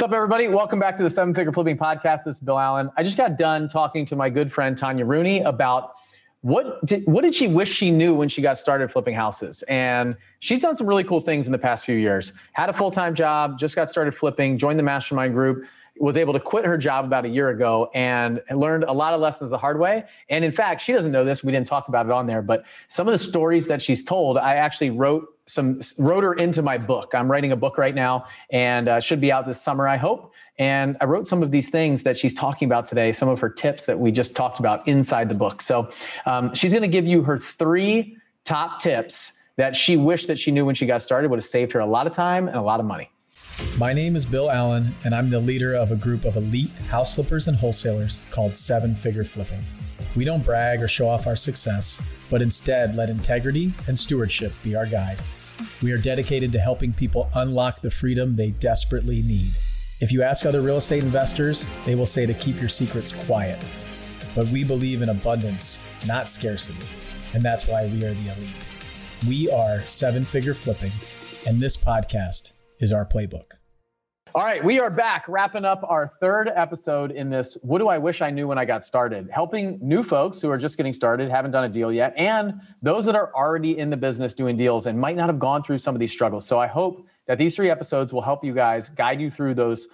What's up, everybody? Welcome back to the Seven Figure Flipping Podcast. This is Bill Allen. I just got done talking to my good friend Tanya Rooney about what did, what did she wish she knew when she got started flipping houses? And she's done some really cool things in the past few years. Had a full time job, just got started flipping, joined the mastermind group, was able to quit her job about a year ago and learned a lot of lessons the hard way. And in fact, she doesn't know this. We didn't talk about it on there, but some of the stories that she's told, I actually wrote some wrote her into my book. I'm writing a book right now and uh, should be out this summer, I hope. And I wrote some of these things that she's talking about today, some of her tips that we just talked about inside the book. So um, she's going to give you her three top tips that she wished that she knew when she got started would have saved her a lot of time and a lot of money. My name is Bill Allen, and I'm the leader of a group of elite house flippers and wholesalers called Seven Figure Flipping. We don't brag or show off our success, but instead let integrity and stewardship be our guide. We are dedicated to helping people unlock the freedom they desperately need. If you ask other real estate investors, they will say to keep your secrets quiet. But we believe in abundance, not scarcity. And that's why we are the elite. We are seven figure flipping, and this podcast is our playbook. All right, we are back wrapping up our third episode in this What Do I Wish I Knew When I Got Started? Helping new folks who are just getting started, haven't done a deal yet, and those that are already in the business doing deals and might not have gone through some of these struggles. So I hope that these three episodes will help you guys guide you through those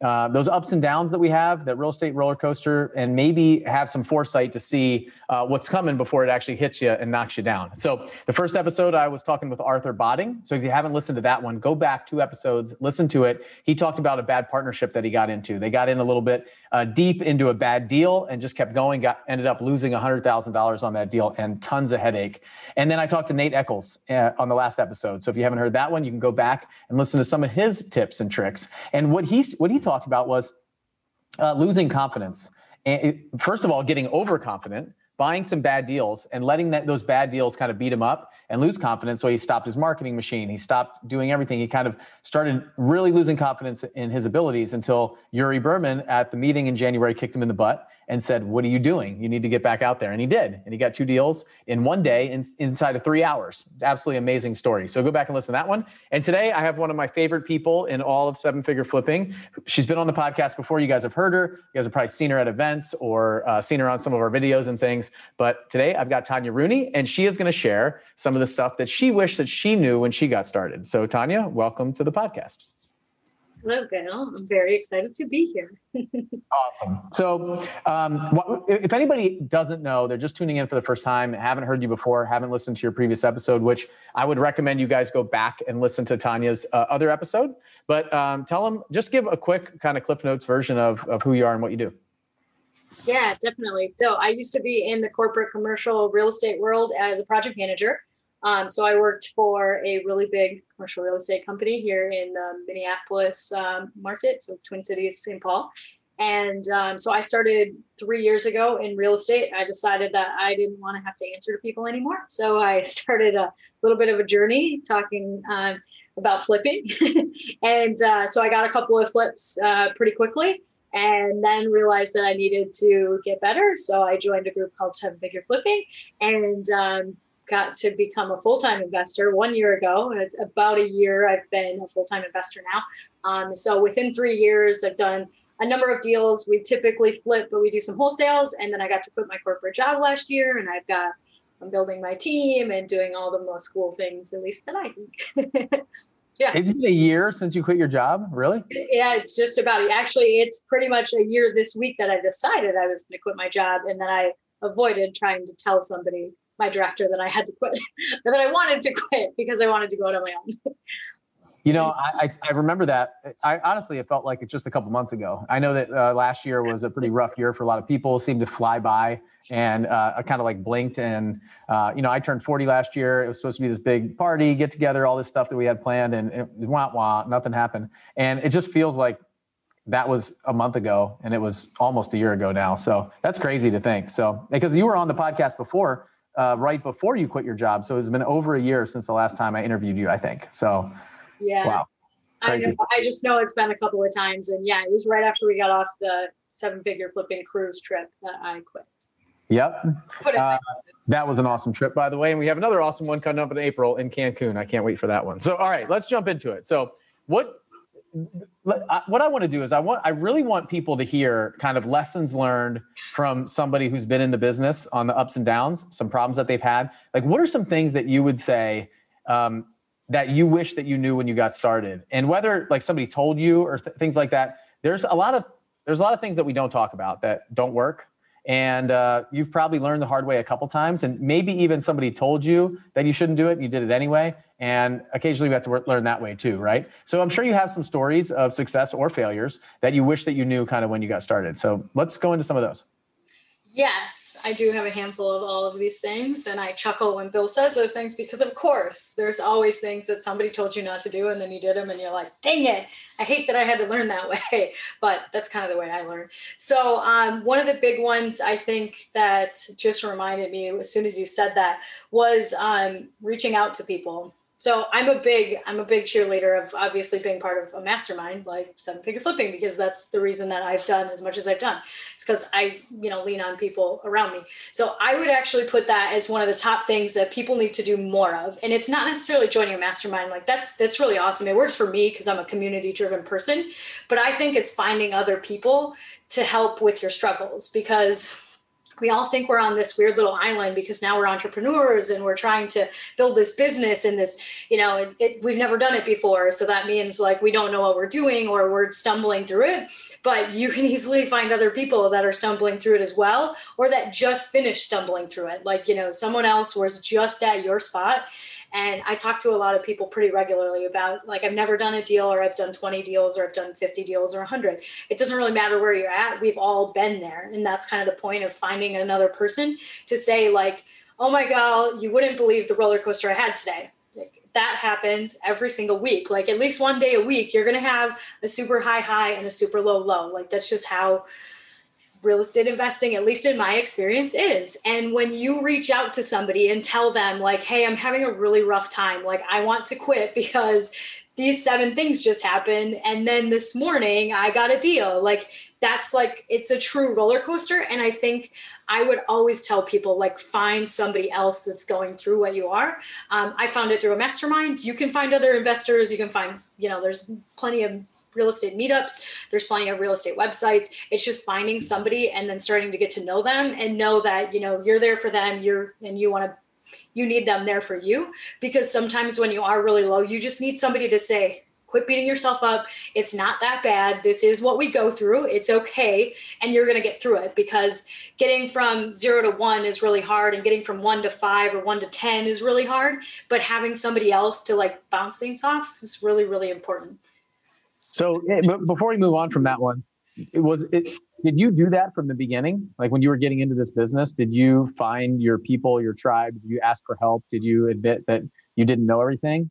uh, those ups and downs that we have, that real estate roller coaster, and maybe have some foresight to see uh, what's coming before it actually hits you and knocks you down. So, the first episode, I was talking with Arthur Botting. So, if you haven't listened to that one, go back two episodes, listen to it. He talked about a bad partnership that he got into. They got in a little bit uh, deep into a bad deal and just kept going. Got ended up losing $100,000 on that deal and tons of headache. And then I talked to Nate Eccles uh, on the last episode. So if you haven't heard that one, you can go back and listen to some of his tips and tricks. And what he what he talked about was uh, losing confidence. And it, first of all, getting overconfident, buying some bad deals, and letting that those bad deals kind of beat him up and lose confidence. So he stopped his marketing machine. He stopped doing everything. He kind of started really losing confidence in his abilities until Yuri Berman at the meeting in January kicked him in the butt and said, What are you doing? You need to get back out there. And he did. And he got two deals in one day in, inside of three hours. Absolutely amazing story. So go back and listen to that one. And today I have one of my favorite people in all of seven figure flipping. She's been on the podcast before. You guys have heard her. You guys have probably seen her at events or uh, seen her on some of our videos and things. But today I've got Tanya Rooney, and she is going to share some of the stuff that she wished that she knew when she got started. So, Tanya, welcome to the podcast. Hello, Bill. I'm very excited to be here. awesome. So, um, if anybody doesn't know, they're just tuning in for the first time, haven't heard you before, haven't listened to your previous episode, which I would recommend you guys go back and listen to Tanya's uh, other episode. But um, tell them, just give a quick kind of Cliff Notes version of, of who you are and what you do. Yeah, definitely. So, I used to be in the corporate commercial real estate world as a project manager. Um, so I worked for a really big commercial real estate company here in the Minneapolis um, market, so Twin Cities, St. Paul. And um, so I started three years ago in real estate. I decided that I didn't want to have to answer to people anymore. So I started a little bit of a journey talking um, about flipping. and uh, so I got a couple of flips uh, pretty quickly and then realized that I needed to get better. So I joined a group called 10 Figure Flipping. And um, got to become a full-time investor one year ago. It's about a year I've been a full-time investor now. Um, so within three years, I've done a number of deals. We typically flip, but we do some wholesales. And then I got to quit my corporate job last year, and I've got I'm building my team and doing all the most cool things, at least that I think. yeah. It's been a year since you quit your job, really? Yeah, it's just about it. Actually, it's pretty much a year this week that I decided I was going to quit my job, and then I avoided trying to tell somebody my director that I had to quit, that I wanted to quit because I wanted to go on my own. You know, I, I, remember that. I honestly, it felt like it's just a couple months ago. I know that uh, last year was a pretty rough year for a lot of people. It seemed to fly by, and uh, I kind of like blinked. And uh, you know, I turned 40 last year. It was supposed to be this big party, get together, all this stuff that we had planned, and it, wah wah, nothing happened. And it just feels like that was a month ago, and it was almost a year ago now. So that's crazy to think. So because you were on the podcast before uh, right before you quit your job. So it's been over a year since the last time I interviewed you, I think. So, yeah. Wow. I, know, I just know it's been a couple of times. And yeah, it was right after we got off the seven figure flipping cruise trip that I quit. Yep. Uh, that was an awesome trip, by the way. And we have another awesome one coming up in April in Cancun. I can't wait for that one. So, all right, let's jump into it. So, what what I want to do is I want I really want people to hear kind of lessons learned from somebody who's been in the business on the ups and downs, some problems that they've had. Like, what are some things that you would say um, that you wish that you knew when you got started, and whether like somebody told you or th- things like that? There's a lot of there's a lot of things that we don't talk about that don't work and uh, you've probably learned the hard way a couple times and maybe even somebody told you that you shouldn't do it and you did it anyway. And occasionally we have to learn that way too right? So i'm sure you have some stories of success or failures that you wish that you knew kind of when you got started. So let's go into some of those Yes, I do have a handful of all of these things. And I chuckle when Bill says those things because, of course, there's always things that somebody told you not to do and then you did them and you're like, dang it, I hate that I had to learn that way. But that's kind of the way I learned. So, um, one of the big ones I think that just reminded me as soon as you said that was um, reaching out to people so I'm a big I'm a big cheerleader of obviously being part of a mastermind like seven figure flipping because that's the reason that I've done as much as I've done. It's because I you know lean on people around me. So I would actually put that as one of the top things that people need to do more of. And it's not necessarily joining a mastermind like that's that's really awesome. It works for me because I'm a community driven person, but I think it's finding other people to help with your struggles because we all think we're on this weird little island because now we're entrepreneurs and we're trying to build this business and this you know it, it, we've never done it before. So that means like we don't know what we're doing or we're stumbling through it but you can easily find other people that are stumbling through it as well or that just finished stumbling through it. Like you know someone else was just at your spot and I talk to a lot of people pretty regularly about like, I've never done a deal or I've done 20 deals or I've done 50 deals or 100. It doesn't really matter where you're at. We've all been there. And that's kind of the point of finding another person to say, like, oh my God, you wouldn't believe the roller coaster I had today. Like, that happens every single week. Like, at least one day a week, you're going to have a super high high and a super low low. Like, that's just how real estate investing, at least in my experience, is. And when you reach out to somebody and tell them, like, hey, I'm having a really rough time, like, I want to quit because these seven things just happened. And then this morning I got a deal. Like, that's like, it's a true roller coaster. And I think I would always tell people, like, find somebody else that's going through what you are. Um, I found it through a mastermind. You can find other investors. You can find, you know, there's plenty of real estate meetups. There's plenty of real estate websites. It's just finding somebody and then starting to get to know them and know that, you know, you're there for them, you're and you want to you need them there for you because sometimes when you are really low, you just need somebody to say, quit beating yourself up. It's not that bad. This is what we go through. It's okay. And you're going to get through it because getting from zero to one is really hard and getting from one to five or one to 10 is really hard. But having somebody else to like bounce things off is really, really important. So before we move on from that one, it was it did you do that from the beginning? Like when you were getting into this business, did you find your people, your tribe? Did you ask for help? Did you admit that you didn't know everything?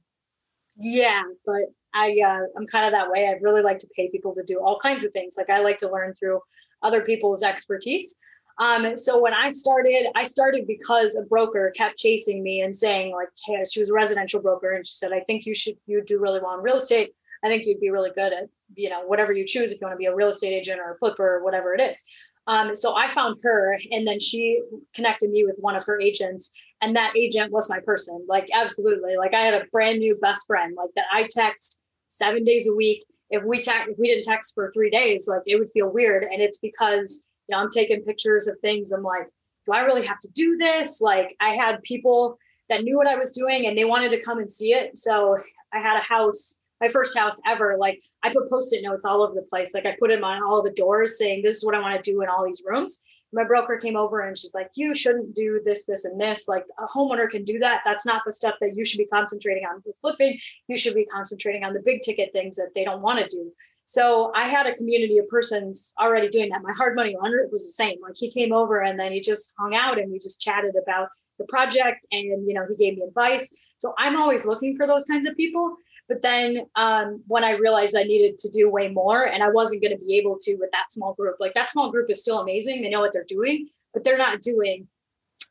Yeah, but I uh, I'm kind of that way. I really like to pay people to do all kinds of things. Like I like to learn through other people's expertise. Um, so when I started, I started because a broker kept chasing me and saying like, "Hey, she was a residential broker," and she said, "I think you should you do really well in real estate." I think you'd be really good at, you know, whatever you choose, if you want to be a real estate agent or a flipper or whatever it is. Um, so I found her and then she connected me with one of her agents and that agent was my person. Like absolutely. Like I had a brand new best friend like that I text seven days a week. If we text, if we didn't text for three days, like it would feel weird. And it's because, you know, I'm taking pictures of things. I'm like, do I really have to do this? Like I had people that knew what I was doing and they wanted to come and see it. So I had a house my first house ever, like I put post-it notes all over the place. Like I put them on all the doors saying, this is what I want to do in all these rooms. My broker came over and she's like, you shouldn't do this, this, and this. Like a homeowner can do that. That's not the stuff that you should be concentrating on with flipping. You should be concentrating on the big ticket things that they don't want to do. So I had a community of persons already doing that. My hard money lender was the same. Like he came over and then he just hung out and we just chatted about the project and you know he gave me advice. So I'm always looking for those kinds of people. But then um, when I realized I needed to do way more and I wasn't going to be able to with that small group, like that small group is still amazing. They know what they're doing, but they're not doing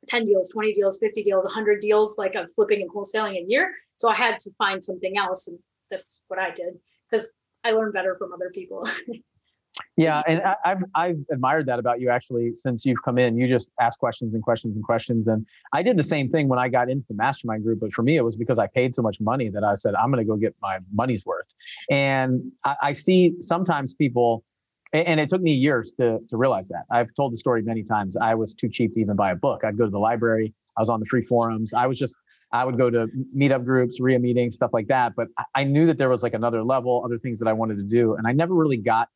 10 deals, 20 deals, 50 deals, 100 deals like of flipping and wholesaling a year. So I had to find something else. And that's what I did because I learned better from other people. Yeah, and I, have I've admired that about you actually since you've come in. You just ask questions and questions and questions, and I did the same thing when I got into the mastermind group. But for me, it was because I paid so much money that I said I'm going to go get my money's worth. And I, I see sometimes people, and it took me years to to realize that. I've told the story many times. I was too cheap to even buy a book. I'd go to the library. I was on the free forums. I was just I would go to meetup groups, RIA meetings, stuff like that. But I knew that there was like another level, other things that I wanted to do, and I never really got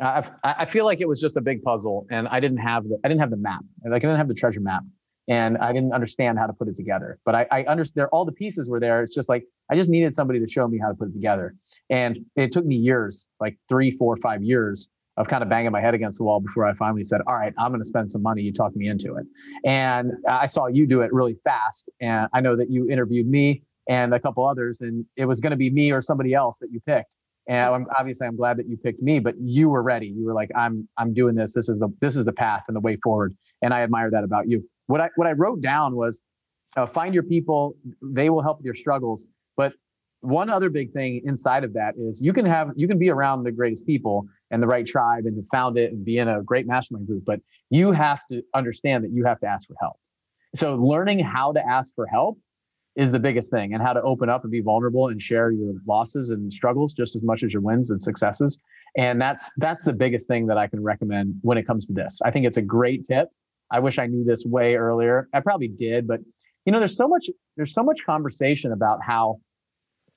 I, I feel like it was just a big puzzle, and I didn't have the I didn't have the map. Like I didn't have the treasure map, and I didn't understand how to put it together. But I, I understand all the pieces were there. It's just like I just needed somebody to show me how to put it together, and it took me years, like three, four, five years of kind of banging my head against the wall before I finally said, "All right, I'm going to spend some money. You talked me into it." And I saw you do it really fast, and I know that you interviewed me and a couple others, and it was going to be me or somebody else that you picked and I'm, obviously I'm glad that you picked me, but you were ready. You were like, I'm I'm doing this. This is the this is the path and the way forward. And I admire that about you. What I what I wrote down was uh, find your people. They will help with your struggles. But one other big thing inside of that is you can have you can be around the greatest people and the right tribe and found it and be in a great mastermind group, but you have to understand that you have to ask for help. So learning how to ask for help is the biggest thing and how to open up and be vulnerable and share your losses and struggles just as much as your wins and successes. And that's that's the biggest thing that i can recommend when it comes to this. I think it's a great tip. I wish i knew this way earlier. I probably did but you know there's so much there's so much conversation about how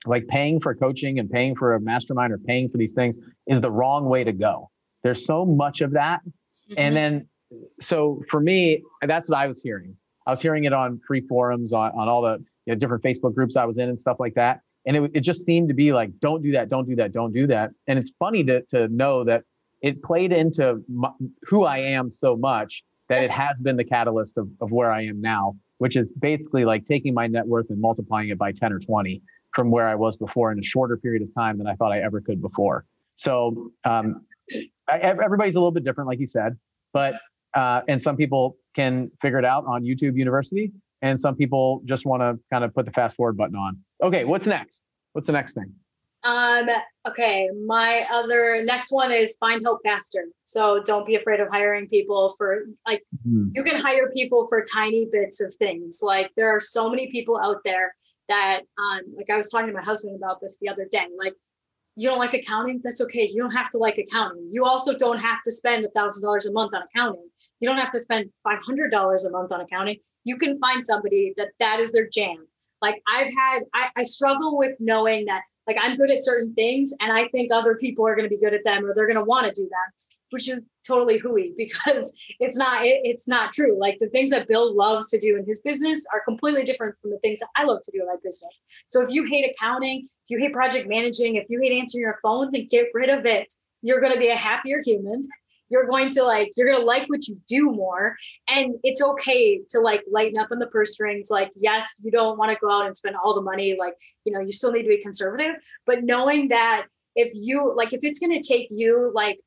like paying for coaching and paying for a mastermind or paying for these things is the wrong way to go. There's so much of that. Mm-hmm. and then so for me that's what i was hearing. I was hearing it on free forums on, on all the you know, different Facebook groups I was in and stuff like that. And it, it just seemed to be like, don't do that, don't do that, don't do that. And it's funny to, to know that it played into my, who I am so much that it has been the catalyst of, of where I am now, which is basically like taking my net worth and multiplying it by 10 or 20 from where I was before in a shorter period of time than I thought I ever could before. So um, I, everybody's a little bit different, like you said, but uh, and some people can figure it out on YouTube University, and some people just want to kind of put the fast forward button on. Okay, what's next? What's the next thing? Um, okay, my other next one is find help faster. So don't be afraid of hiring people for like mm-hmm. you can hire people for tiny bits of things. Like there are so many people out there that um like I was talking to my husband about this the other day. Like you don't like accounting that's okay you don't have to like accounting you also don't have to spend a thousand dollars a month on accounting you don't have to spend five hundred dollars a month on accounting you can find somebody that that is their jam. Like i've had I, I struggle with knowing that like i'm good at certain things and i think other people are going to be good at them or they're going to want to do them which is totally hooey because it's not it, it's not true. Like the things that bill loves to do in his business are completely different from the things that i love to do in my business. So if you hate accounting if you hate project managing if you hate answering your phone then get rid of it. You're going to be a happier human you're going to like you're going to like what you do more. And it's okay to like lighten up on the purse strings. Like yes you don't want to go out and spend all the money like you know you still need to be conservative. But knowing that if you like if it's going to take you like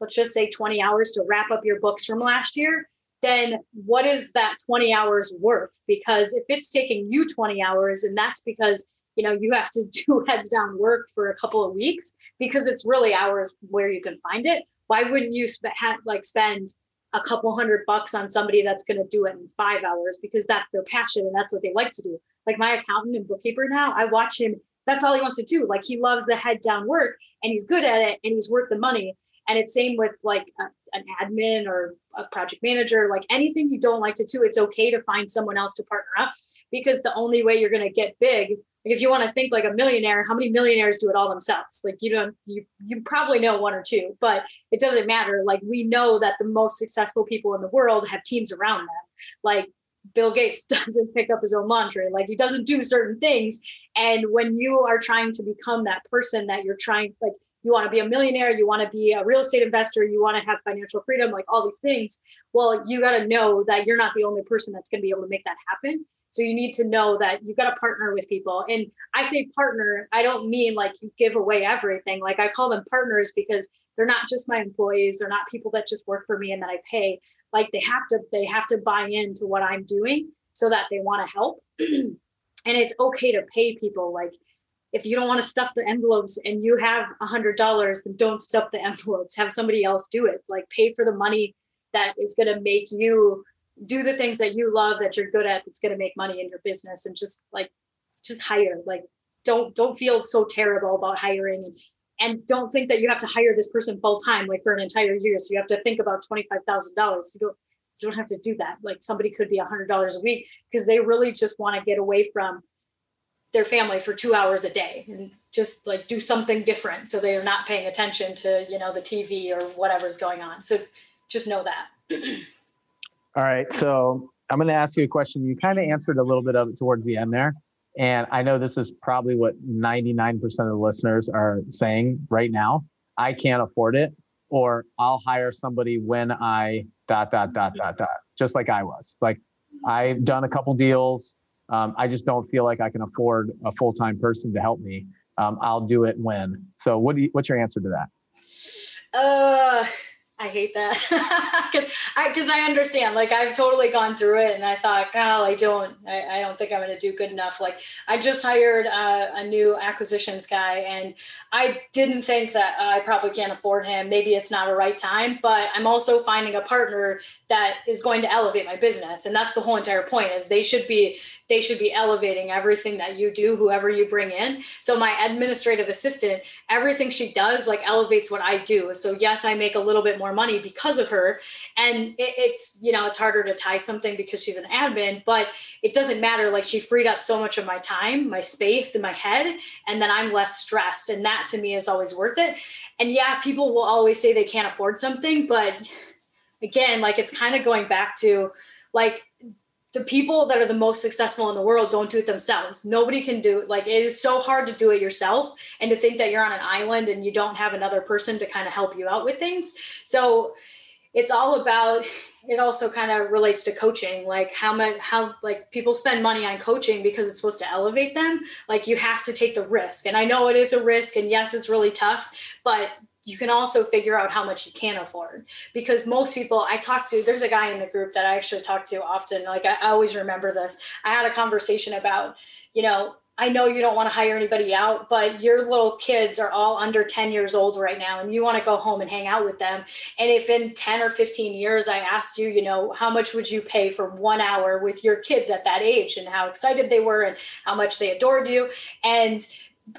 let's just say 20 hours to wrap up your books from last year, then what is that 20 hours worth? Because if it's taking you 20 hours and that's because you know you have to do heads down work for a couple of weeks because it's really hours where you can find it why wouldn't you sp- ha- like spend a couple hundred bucks on somebody that's going to do it in five hours? Because that's their passion and that's what they like to do. Like my accountant and bookkeeper now i watch him that's all he wants to do. Like he loves the head down work and he's good at it and he's worth the money. And it's same with like a, an admin or a project manager, like anything you don't like to do, it's okay to find someone else to partner up because the only way you're going to get big, like if you want to think like a millionaire, how many millionaires do it all themselves? Like you don't, you you probably know one or two, but it doesn't matter. Like we know that the most successful people in the world have teams around them. Like Bill Gates doesn't pick up his own laundry. Like he doesn't do certain things. And when you are trying to become that person that you're trying, like you want to be a millionaire, you want to be a real estate investor, you want to have financial freedom, like all these things. Well, you got to know that you're not the only person that's going to be able to make that happen. So you need to know that you've got to partner with people. And I say partner, I don't mean like you give away everything. Like I call them partners because they're not just my employees, they're not people that just work for me and that I pay. Like they have to they have to buy into what I'm doing so that they want to help. and it's okay to pay people like if you don't want to stuff the envelopes and you have a hundred dollars, then don't stuff the envelopes. Have somebody else do it. Like pay for the money that is going to make you do the things that you love that you're good at that's going to make money in your business and just like just hire like don't don't feel so terrible about hiring and and don't think that you have to hire this person full time like for an entire year. So you have to think about $25000 you don't you don't have to do that. Like somebody could be $100 a week because they really just want to get away from their family for two hours a day and just like do something different so they are not paying attention to you know the tv or whatever's going on. So just know that all right so i'm going to ask you a question you kind of answered a little bit of it towards the end there and i know this is probably what 99% of the listeners are saying right now i can't afford it or i'll hire somebody when i dot dot dot dot dot just like i was like i've done a couple deals um, I just don't feel like I can afford a full time person to help me. Um, I'll do it when. So, what do you, what's your answer to that? Uh, I hate that because I because I understand. Like I've totally gone through it, and I thought, God, I don't, I, I don't think I'm going to do good enough. Like I just hired a, a, new acquisitions guy, and I didn't think that I probably can't afford him. Maybe it's not a right time, but I'm also finding a partner that is going to elevate my business, and that's the whole entire point. Is they should be they should be elevating everything that you do, whoever you bring in. So my administrative assistant, everything she does like elevates what I do. So yes, I make a little bit more money because of her. And it, it's, you know, it's harder to tie something because she's an admin, but it doesn't matter. Like she freed up so much of my time, my space and my head, and then I'm less stressed. And that to me is always worth it. And yeah, people will always say they can't afford something, but again, like it's kind of going back to like the people that are the most successful in the world don't do it themselves. Nobody can do it. Like it is so hard to do it yourself and to think that you're on an island and you don't have another person to kind of help you out with things. So it's all about it also kind of relates to coaching like how much how like people spend money on coaching because it's supposed to elevate them like you have to take the risk and i know it is a risk and yes it's really tough but you can also figure out how much you can afford. Because most people i talk to there's a guy in the group that i actually talk to often. Like I, always remember this. I had a conversation about you know i know you don't want to hire anybody out but your little kids are all under 10 years old right now and you want to go home and hang out with them. And if in 10 or 15 years i asked you you know how much would you pay for one hour with your kids at that age and how excited they were and how much they adored you and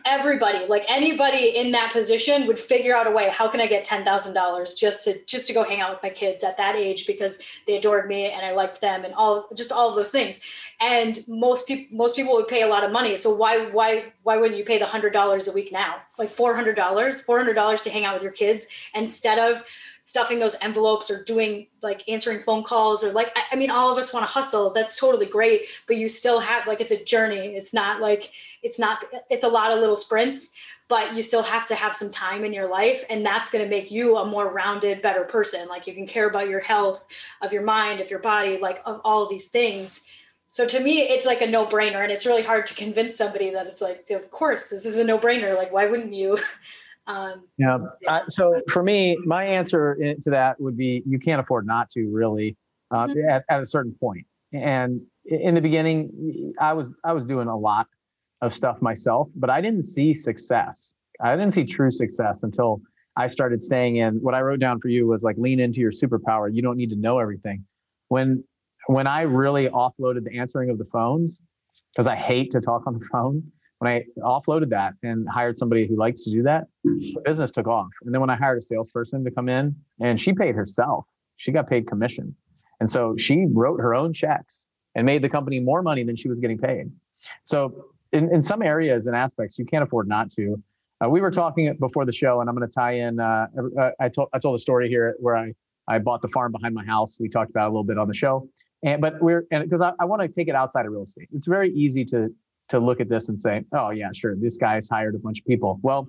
everybody like anybody in that position would figure out a way how can i get $10000 just to just to go hang out with my kids at that age because they adored me and i liked them and all just all of those things. And most people most people would pay a lot of money. So why why why wouldn't you pay the $100 a week now? Like $400 $400 to hang out with your kids instead of stuffing those envelopes or doing like answering phone calls or like I, I mean all of us want to hustle. That's totally great but you still have like it's a journey. It's not like it's not it's a lot of little sprints but you still have to have some time in your life and that's going to make you a more rounded better person. Like you can care about your health of your mind of your body like of all of these things. So to me it's like a no-brainer and it's really hard to convince somebody that it's like of course this is a no-brainer. Like why wouldn't you Um, yeah. Uh, so for me, my answer to that would be you can't afford not to really uh, mm-hmm. at, at a certain point. And in the beginning, I was I was doing a lot of stuff myself, but I didn't see success. I didn't see true success until I started staying in. What I wrote down for you was like lean into your superpower. You don't need to know everything. When when I really offloaded the answering of the phones, because I hate to talk on the phone, when I offloaded that and hired somebody who likes to do that, the business took off. And then when I hired a salesperson to come in and she paid herself, she got paid commission. And so she wrote her own checks and made the company more money than she was getting paid. So in, in some areas and aspects, you can't afford not to. Uh, we were talking before the show, and I'm going to tie in. Uh, uh, I told I told a story here where I I bought the farm behind my house. We talked about a little bit on the show, and but we're because I, I want to take it outside of real estate. It's very easy to to look at this and say, oh, yeah, sure, this guy's hired a bunch of people. Well,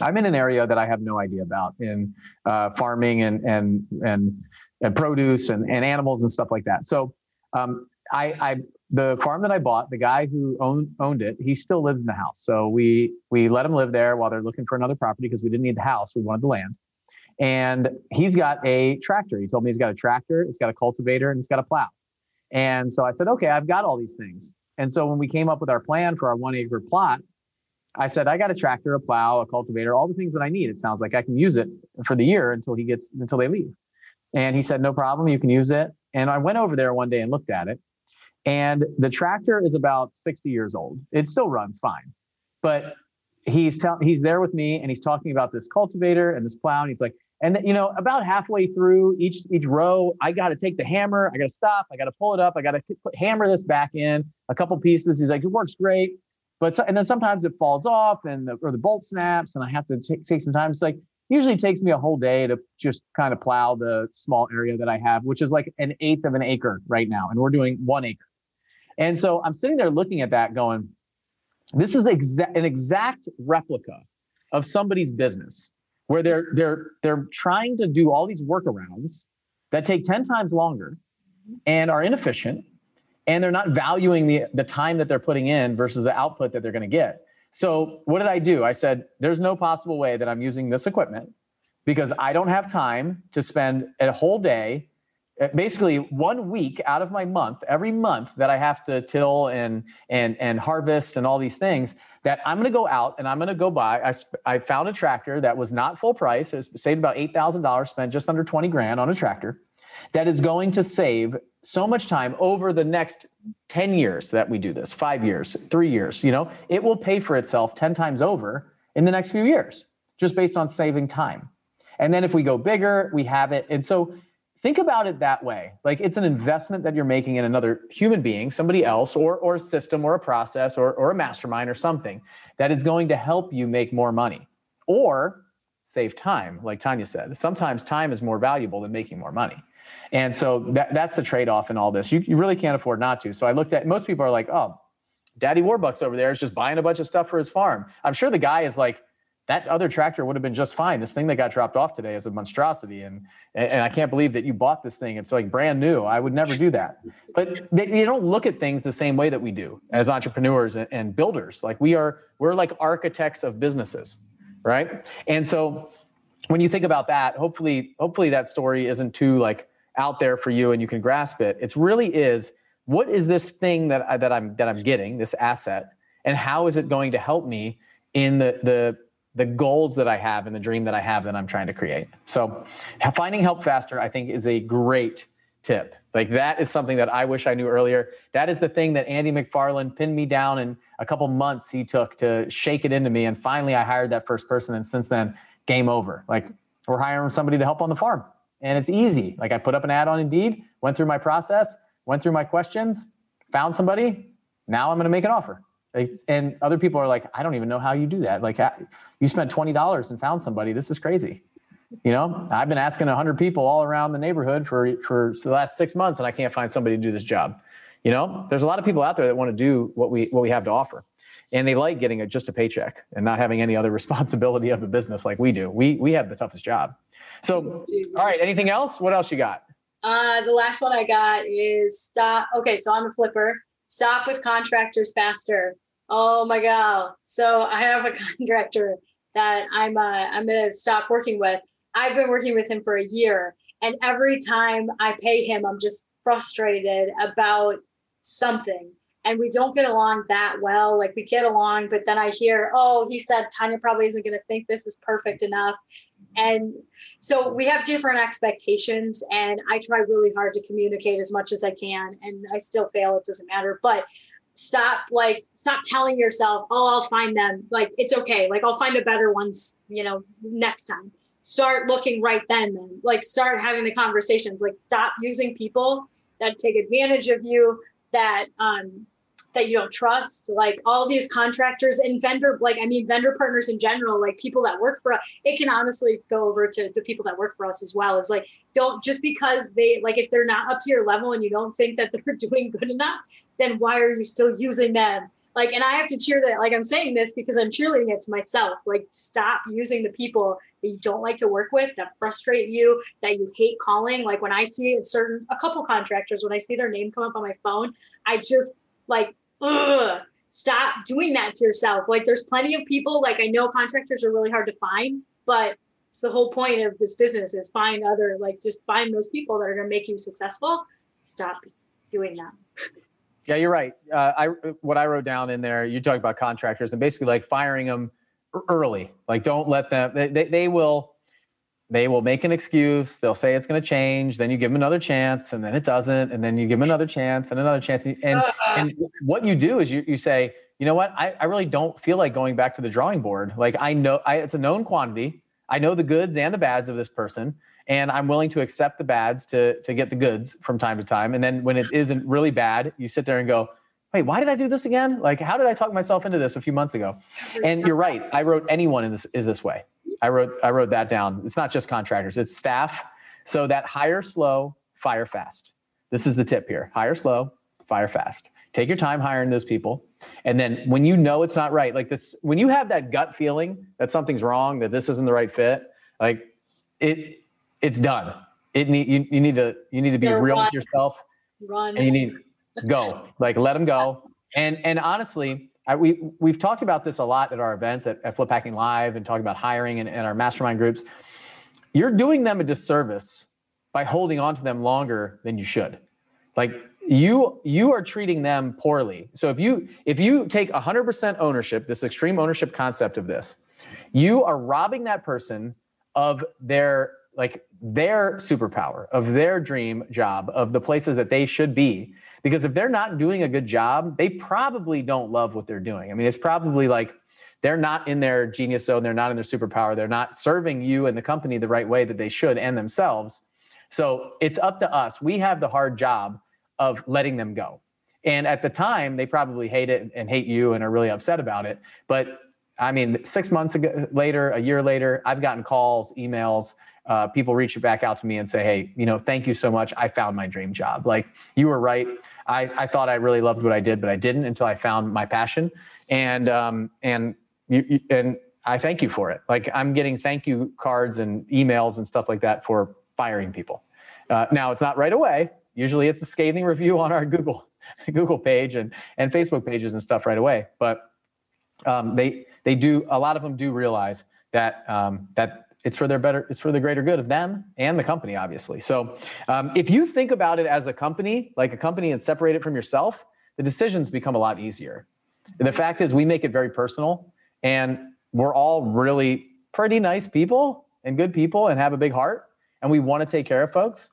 I'm in an area that I have no idea about in uh, farming and and and and produce and, and animals and stuff like that. So um, I, I the farm that I bought, the guy who owned owned it, he still lives in the house. So we we let him live there while they're looking for another property because we didn't need the house, we wanted the land. And he's got a tractor. He told me he's got a tractor, it's got a cultivator, and it's got a plow. And so I said, okay, I've got all these things. And so when we came up with our plan for our one acre plot, I said, I got a tractor, a plow, a cultivator, all the things that I need. It sounds like I can use it for the year until he gets until they leave. And he said, No problem, you can use it. And I went over there one day and looked at it. And the tractor is about 60 years old. It still runs fine. But he's telling he's there with me and he's talking about this cultivator and this plow. And he's like, and you know, about halfway through each each row, I got to take the hammer, I got to stop, I got to pull it up, I got to hammer this back in a couple pieces. He's like, it works great. But so, and then sometimes it falls off and the, or the bolt snaps and I have to take, take some time. It's like usually takes me a whole day to just kind of plow the small area that I have, which is like an eighth of an acre right now. And we're doing one acre. And so I'm sitting there looking at that going, this is exa- an exact replica of somebody's business where they're they're they're trying to do all these workarounds that take 10 times longer and are inefficient and they're not valuing the, the time that they're putting in versus the output that they're going to get. So, what did I do? I said, there's no possible way that I'm using this equipment because I don't have time to spend a whole day, uh, basically one week out of my month, every month that I have to till and and and harvest and all these things. That I'm going to go out and I'm going to go buy. I, I found a tractor that was not full price. It saved about eight thousand dollars. Spent just under twenty grand on a tractor that is going to save so much time over the next 10 years that we do this, five years, three years, you know, it will pay for itself 10 times over in the next few years, just based on saving time. And then if we go bigger, we have it. And so think about it that way. Like it's an investment that you're making in another human being, somebody else, or, or a system or a process or, or a mastermind or something that is going to help you make more money or save time, like Tanya said. Sometimes time is more valuable than making more money. And so that, that's the trade off in all this. You, you really can't afford not to. So I looked at most people are like, oh, Daddy Warbucks over there is just buying a bunch of stuff for his farm. I'm sure the guy is like, that other tractor would have been just fine. This thing that got dropped off today is a monstrosity, and and I can't believe that you bought this thing. It's like brand new. I would never do that. But they, they don't look at things the same way that we do as entrepreneurs and, and builders. Like we are, we're like architects of businesses, right? And so when you think about that, hopefully, hopefully that story isn't too like out there for you and you can grasp it. It really is what is this thing that I, that I'm that I'm getting this asset and how is it going to help me in the the the goals that I have and the dream that I have that I'm trying to create. So finding help faster I think is a great tip. Like that is something that I wish I knew earlier. That is the thing that Andy McFarland pinned me down in a couple months he took to shake it into me and finally I hired that first person and since then game over. Like we're hiring somebody to help on the farm and it's easy. Like I put up an ad on Indeed, went through my process, went through my questions, found somebody. Now I'm going to make an offer. And other people are like, I don't even know how you do that. Like you spent $20 and found somebody. This is crazy. You know, I've been asking 100 people all around the neighborhood for for the last six months, and I can't find somebody to do this job. You know, there's a lot of people out there that want to do what we what we have to offer, and they like getting a, just a paycheck and not having any other responsibility of the business like we do. We we have the toughest job. So, all right. Anything else? What else you got? Uh, the last one I got is stop. Okay, so I'm a flipper. Stop with contractors faster. Oh my god! So I have a contractor that I'm uh, I'm gonna stop working with. I've been working with him for a year, and every time I pay him, I'm just frustrated about something. And we don't get along that well. Like we get along, but then I hear, oh, he said Tanya probably isn't going to think this is perfect enough. And so we have different expectations, and I try really hard to communicate as much as I can, and I still fail. It doesn't matter. But stop like stop telling yourself oh i'll find them like it's okay like i'll find a better ones you know next time start looking right then then like start having the conversations like stop using people that take advantage of you that um that you don't trust, like all these contractors and vendor, like I mean, vendor partners in general, like people that work for us. It can honestly go over to the people that work for us as well. Is like don't just because they like if they're not up to your level and you don't think that they're doing good enough, then why are you still using them? Like, and I have to cheer that. Like I'm saying this because I'm cheerleading it to myself. Like, stop using the people that you don't like to work with, that frustrate you, that you hate calling. Like when I see a certain a couple contractors, when I see their name come up on my phone, I just like ugh, stop doing that to yourself. Like there's plenty of people, like I know contractors are really hard to find, but it's the whole point of this business is find other, like just find those people that are to make you successful. Stop doing that. Yeah, you're right. Uh, I what I wrote down in there, you talk about contractors and basically like firing them early. Like don't let them. They, they, they will they will make an excuse. They'll say it's going to change. Then you give them another chance, and then it doesn't. And then you give them another chance and another chance. And, uh, and what you do is you, you say, you know what? I, I really don't feel like going back to the drawing board. Like I know I, it's a known quantity. I know the goods and the bads of this person, and I'm willing to accept the bads to to get the goods from time to time. And then when it isn't really bad, you sit there and go, wait, why did I do this again? Like, how did I talk myself into this a few months ago? And you're right. I wrote anyone in this is this way. I wrote I wrote that down. It's not just contractors, it's staff. So that hire slow, fire fast. This is the tip here. Hire slow, fire fast. Take your time hiring those people. And then when you know it's not right, like this, when you have that gut feeling that something's wrong, that this isn't the right fit, like it, it's done. It need you, you need to you need to be real run. with yourself. Run. And you need go. like let them go. And and honestly, I, we we've talked about this a lot at our events at, at Flip Hacking Live and talking about hiring and, and our mastermind groups. You're doing them a disservice by holding on to them longer than you should. Like you you are treating them poorly. So if you if you take 100% ownership, this extreme ownership concept of this, you are robbing that person of their like their superpower, of their dream job, of the places that they should be because if they're not doing a good job, they probably don't love what they're doing. I mean, it's probably like they're not in their genius zone, they're not in their superpower, they're not serving you and the company the right way that they should and themselves. So it's up to us. We have the hard job of letting them go. And at the time, they probably hate it and hate you and are really upset about it. But I mean, six months ago, later, a year later, I've gotten calls, emails, uh, people reach back out to me and say, "Hey, you know, thank you so much. I found my dream job. Like you were right. I, I thought I really loved what I did, but I didn't until I found my passion. And um, and you, you, and I thank you for it. Like I'm getting thank you cards and emails and stuff like that for firing people. Uh, now it's not right away. Usually it's a scathing review on our Google Google page and and Facebook pages and stuff right away. But um, they they do a lot of them do realize that um, that it's for their better it's for the greater good of them and the company obviously. So um, if you think about it as a company like a company and separate it from yourself the decisions become a lot easier. The fact is we make it very personal and we're all really pretty nice people and good people and have a big heart and we want to take care of folks.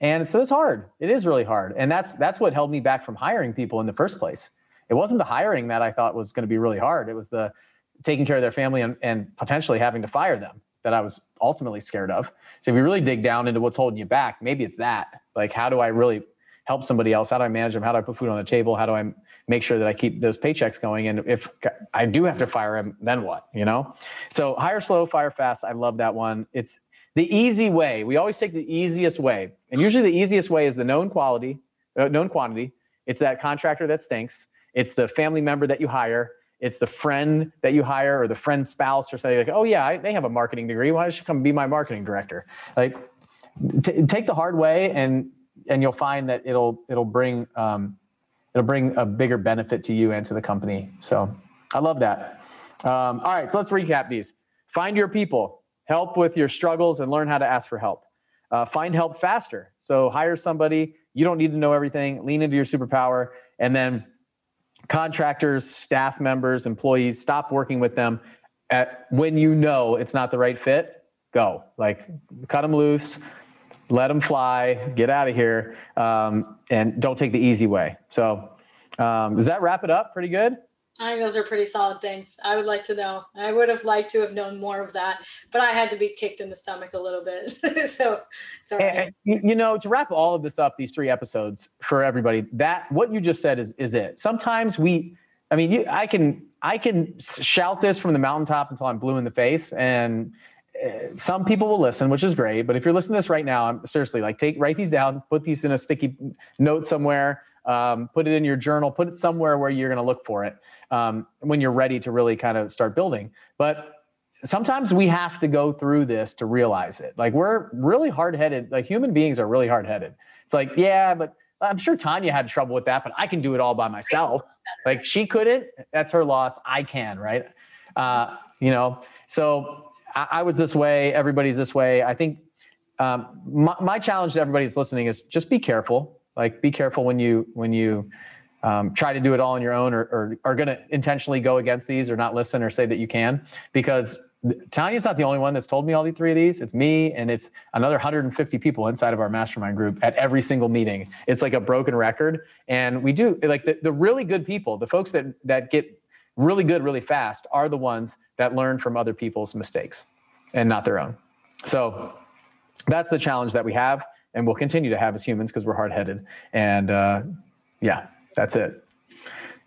And so it's hard. It is really hard. And that's that's what held me back from hiring people in the first place. It wasn't the hiring that i thought was going to be really hard. It was the taking care of their family and, and potentially having to fire them that I was ultimately scared of. So if you really dig down into what's holding you back, maybe it's that. Like, how do I really help somebody else? How do I manage them? How do I put food on the table? How do I make sure that I keep those paychecks going? And if I do have to fire him, then what? You know? So hire slow, fire fast. I love that one. It's the easy way. We always take the easiest way, and usually the easiest way is the known quality, uh, known quantity. It's that contractor that stinks. It's the family member that you hire it's the friend that you hire or the friend's spouse or something like, oh yeah, I, they have a marketing degree. Why don't you come be my marketing director? Like, t- take the hard way, and and you'll find that it'll it'll bring um, it'll bring a bigger benefit to you and to the company. So I love that. Um, all right, so let's recap these. Find your people, help with your struggles, and learn how to ask for help. Uh, find help faster. So hire somebody. You don't need to know everything. Lean into your superpower, and then contractors, staff members, employees, stop working with them at when you know it's not the right fit, go. Like cut them loose, let them fly, get out of here, um, and don't take the easy way. So, um, does that wrap it up pretty good? I think those are pretty solid things. I would like to know. I would have liked to have known more of that, but I had to be kicked in the stomach a little bit. so it's all right. And, you know, to wrap all of this up, these three episodes for everybody, that what you just said is is it. Sometimes we, I mean, you, I can I can shout this from the mountaintop until I'm blue in the face, and uh, some people will listen, which is great. But if you're listening to this right now, I'm seriously like take write these down, put these in a sticky note somewhere, um, put it in your journal, put it somewhere where you're going to look for it um, when you're ready to really kind of start building. But sometimes we have to go through this to realize it. Like we're really hard headed, like human beings are really hard headed. It's like, yeah, but I'm sure Tanya had trouble with that, but I can do it all by myself. Like she couldn't, that's her loss. I can, right? Uh, you know, so I, I, was this way, everybody's this way. I think um, my, my challenge to everybody that's listening is just be careful. Like be careful when you, when you, um, try to do it all on your own or, or are going to intentionally go against these or not listen or say that you can because Tanya's not the only one that's told me all the three of these. It's me and it's another 150 people inside of our mastermind group at every single meeting. It's like a broken record. And we do like the, the really good people, the folks that that get really good really fast are the ones that learn from other people's mistakes and not their own. So that's the challenge that we have and we'll continue to have as humans because we're hard-headed. And uh, yeah, that's it.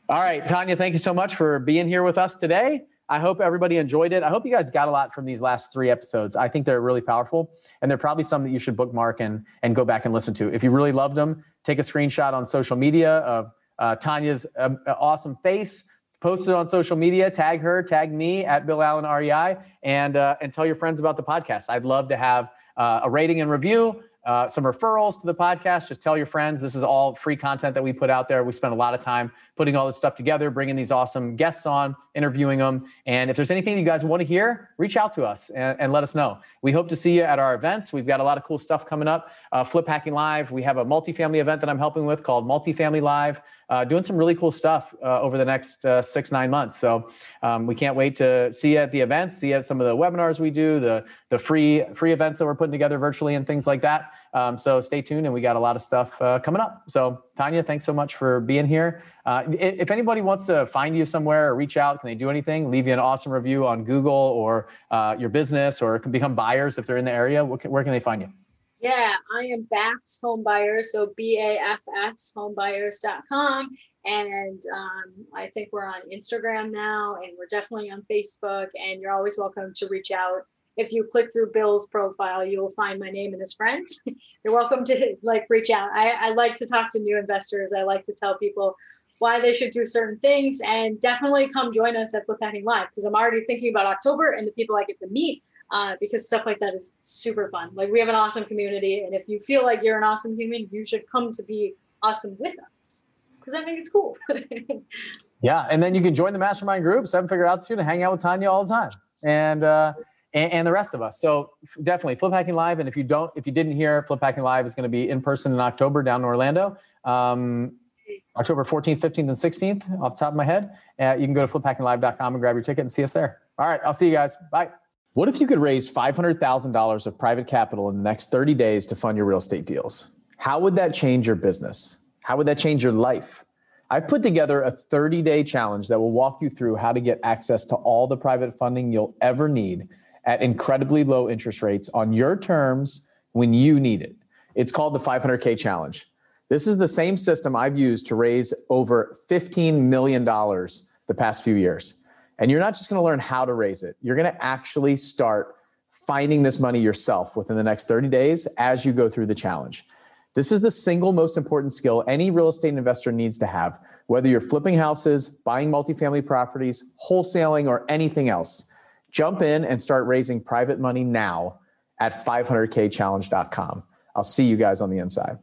All right, Tanya, thank you so much for being here with us today. I hope everybody enjoyed it. I hope you guys got a lot from these last three episodes. I think they're really powerful, and they're probably some that you should bookmark and and go back and listen to. If you really loved them, take a screenshot on social media of uh, Tanya's um, awesome face. Post it on social media. Tag her. Tag me at Bill Allen REI, and uh, and tell your friends about the podcast. I'd love to have uh, a rating and review uh, some referrals to the podcast. Just tell your friends. This is all free content that we put out there. We spend a lot of time putting all this stuff together, bringing these awesome guests on, interviewing them. And if there's anything you guys want to hear, reach out to us and, and let us know. We hope to see you at our events. We've got a lot of cool stuff coming up. Uh, Flip Hacking Live. We have a multifamily event that I'm helping with called Multifamily Live uh, doing some really cool stuff uh, over the next uh, six nine months. So um, we can't wait to see you at the events, see you at some of the webinars we do, the the free free events that we're putting together virtually, and things like that. Um, so stay tuned, and we got a lot of stuff uh, coming up. So Tanya, thanks so much for being here. Uh, if anybody wants to find you somewhere or reach out, can they do anything? Leave you an awesome review on Google or uh, your business, or become buyers if they're in the area. Where can they find you? Yeah, I am Bafs Home Buyers, so B A F S homebuyers.com. And um, I think we're on Instagram now, and we're definitely on Facebook. And you're always welcome to reach out. If you click through Bill's profile, you'll find my name and his friends. you're welcome to like reach out. I, I like to talk to new investors. I like to tell people why they should do certain things, and definitely come join us at Flip Hacking Live because I'm already thinking about October and the people I get to meet uh, because stuff like that is super fun. Like we have an awesome community, and if you feel like you're an awesome human, you should come to be awesome with us because I think it's cool. yeah, and then you can join the mastermind group, Seven Figure Altitude, and hang out with Tanya all the time, and, uh, and the rest of us. So definitely Flip Hacking Live, and if you don't, if you didn't hear, Flip Hacking Live is going to be in person in October down in Orlando. Um, October 14th, 15th, and 16th, off the top of my head. Uh, you can go to fliphackinglive.com and grab your ticket and see us there. All right, I'll see you guys. Bye. What if you could raise $500,000 of private capital in the next 30 days to fund your real estate deals? How would that change your business? How would that change your life? I've put together a 30 day challenge that will walk you through how to get access to all the private funding you'll ever need at incredibly low interest rates on your terms when you need it. It's called the 500K Challenge. This is the same system I've used to raise over $15 million the past few years. And you're not just going to learn how to raise it, you're going to actually start finding this money yourself within the next 30 days as you go through the challenge. This is the single most important skill any real estate investor needs to have, whether you're flipping houses, buying multifamily properties, wholesaling, or anything else. Jump in and start raising private money now at 500kchallenge.com. I'll see you guys on the inside.